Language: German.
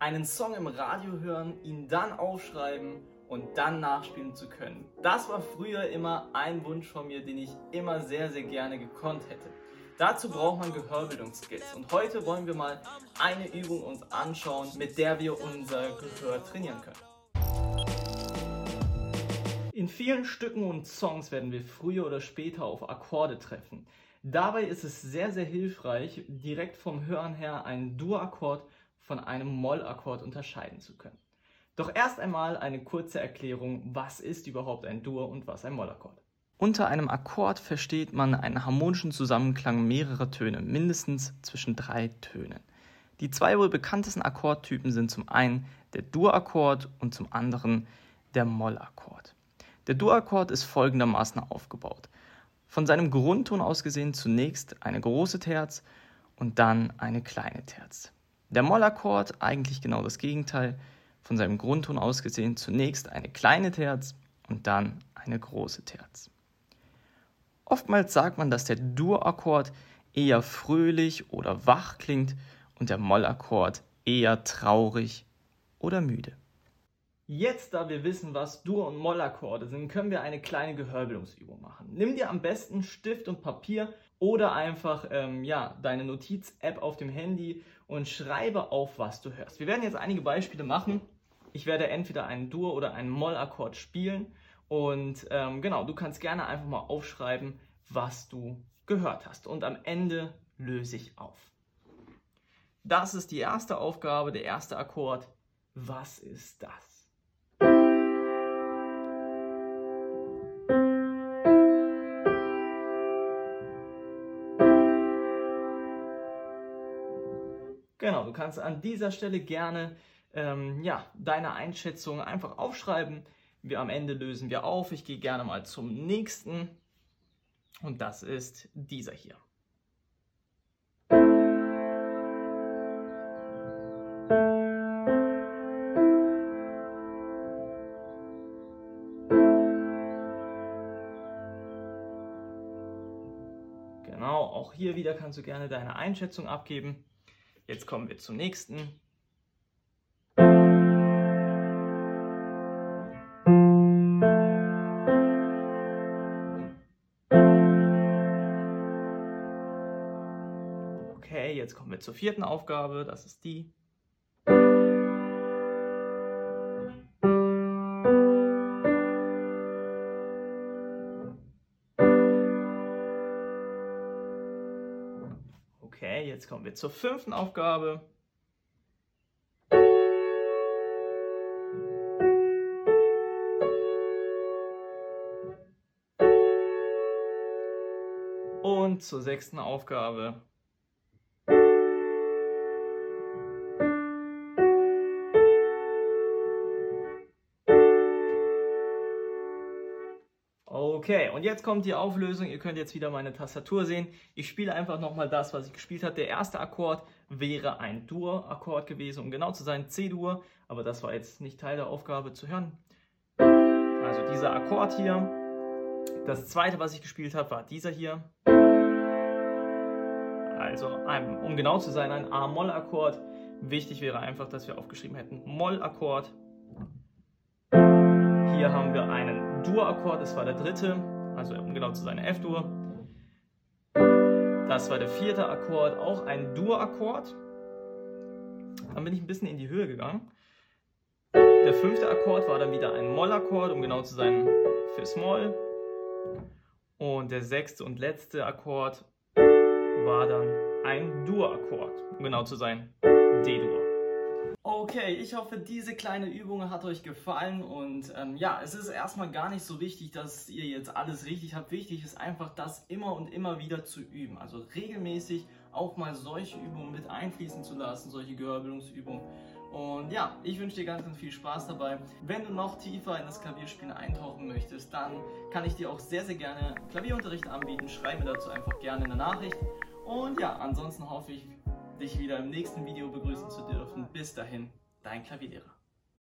einen Song im Radio hören, ihn dann aufschreiben und dann nachspielen zu können. Das war früher immer ein Wunsch von mir, den ich immer sehr, sehr gerne gekonnt hätte. Dazu braucht man Gehörbildungsskills und heute wollen wir mal eine Übung uns anschauen, mit der wir unser Gehör trainieren können. In vielen Stücken und Songs werden wir früher oder später auf Akkorde treffen. Dabei ist es sehr, sehr hilfreich, direkt vom Hören her einen Dur-Akkord von einem Moll-Akkord unterscheiden zu können. Doch erst einmal eine kurze Erklärung, was ist überhaupt ein Dur und was ein Mollakkord. Unter einem Akkord versteht man einen harmonischen Zusammenklang mehrerer Töne, mindestens zwischen drei Tönen. Die zwei wohl bekanntesten Akkordtypen sind zum einen der Dur-Akkord und zum anderen der Mollakkord. Der Dur-Akkord ist folgendermaßen aufgebaut. Von seinem Grundton aus gesehen zunächst eine große Terz und dann eine kleine Terz. Der Mollakkord eigentlich genau das Gegenteil, von seinem Grundton aus gesehen zunächst eine kleine Terz und dann eine große Terz. Oftmals sagt man, dass der Dur-Akkord eher fröhlich oder wach klingt und der Mollakkord eher traurig oder müde. Jetzt, da wir wissen, was Dur- und Mollakkorde sind, können wir eine kleine Gehörbelungsübung machen. Nimm dir am besten Stift und Papier oder einfach ähm, ja, deine Notiz-App auf dem Handy und schreibe auf, was du hörst. Wir werden jetzt einige Beispiele machen. Ich werde entweder einen Dur- oder einen Mollakkord spielen und ähm, genau, du kannst gerne einfach mal aufschreiben, was du gehört hast. Und am Ende löse ich auf. Das ist die erste Aufgabe, der erste Akkord. Was ist das? Genau, du kannst an dieser Stelle gerne ähm, ja, deine Einschätzung einfach aufschreiben. Wir am Ende lösen wir auf. Ich gehe gerne mal zum nächsten. Und das ist dieser hier. Genau, auch hier wieder kannst du gerne deine Einschätzung abgeben. Jetzt kommen wir zum nächsten. Okay, jetzt kommen wir zur vierten Aufgabe, das ist die. Okay, jetzt kommen wir zur fünften Aufgabe. Und zur sechsten Aufgabe. Okay, und jetzt kommt die Auflösung. Ihr könnt jetzt wieder meine Tastatur sehen. Ich spiele einfach nochmal das, was ich gespielt habe. Der erste Akkord wäre ein Dur-Akkord gewesen, um genau zu sein, C-Dur. Aber das war jetzt nicht Teil der Aufgabe zu hören. Also dieser Akkord hier. Das zweite, was ich gespielt habe, war dieser hier. Also, um genau zu sein, ein A-Moll-Akkord. Wichtig wäre einfach, dass wir aufgeschrieben hätten Moll-Akkord. Hier haben wir einen Dur-Akkord, das war der dritte, also um genau zu sein, F-Dur. Das war der vierte Akkord, auch ein Dur-Akkord. Dann bin ich ein bisschen in die Höhe gegangen. Der fünfte Akkord war dann wieder ein Moll-Akkord, um genau zu sein, fürs Moll. Und der sechste und letzte Akkord war dann ein Dur-Akkord, um genau zu sein, D-Dur. Okay, ich hoffe, diese kleine Übung hat euch gefallen und ähm, ja, es ist erstmal gar nicht so wichtig, dass ihr jetzt alles richtig habt. Wichtig ist einfach, das immer und immer wieder zu üben. Also regelmäßig auch mal solche Übungen mit einfließen zu lassen, solche Gehörbildungsübungen. Und ja, ich wünsche dir ganz, ganz viel Spaß dabei. Wenn du noch tiefer in das Klavierspielen eintauchen möchtest, dann kann ich dir auch sehr, sehr gerne Klavierunterricht anbieten. Schreib mir dazu einfach gerne eine Nachricht. Und ja, ansonsten hoffe ich, dich wieder im nächsten Video begrüßen zu dürfen. Bis dahin, dein Klavierlehrer.